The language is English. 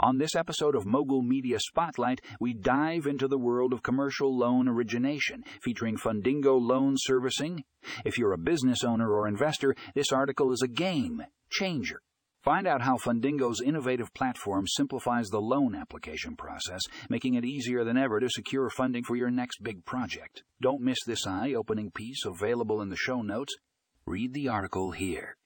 On this episode of Mogul Media Spotlight, we dive into the world of commercial loan origination, featuring Fundingo Loan Servicing. If you're a business owner or investor, this article is a game changer. Find out how Fundingo's innovative platform simplifies the loan application process, making it easier than ever to secure funding for your next big project. Don't miss this eye opening piece available in the show notes. Read the article here.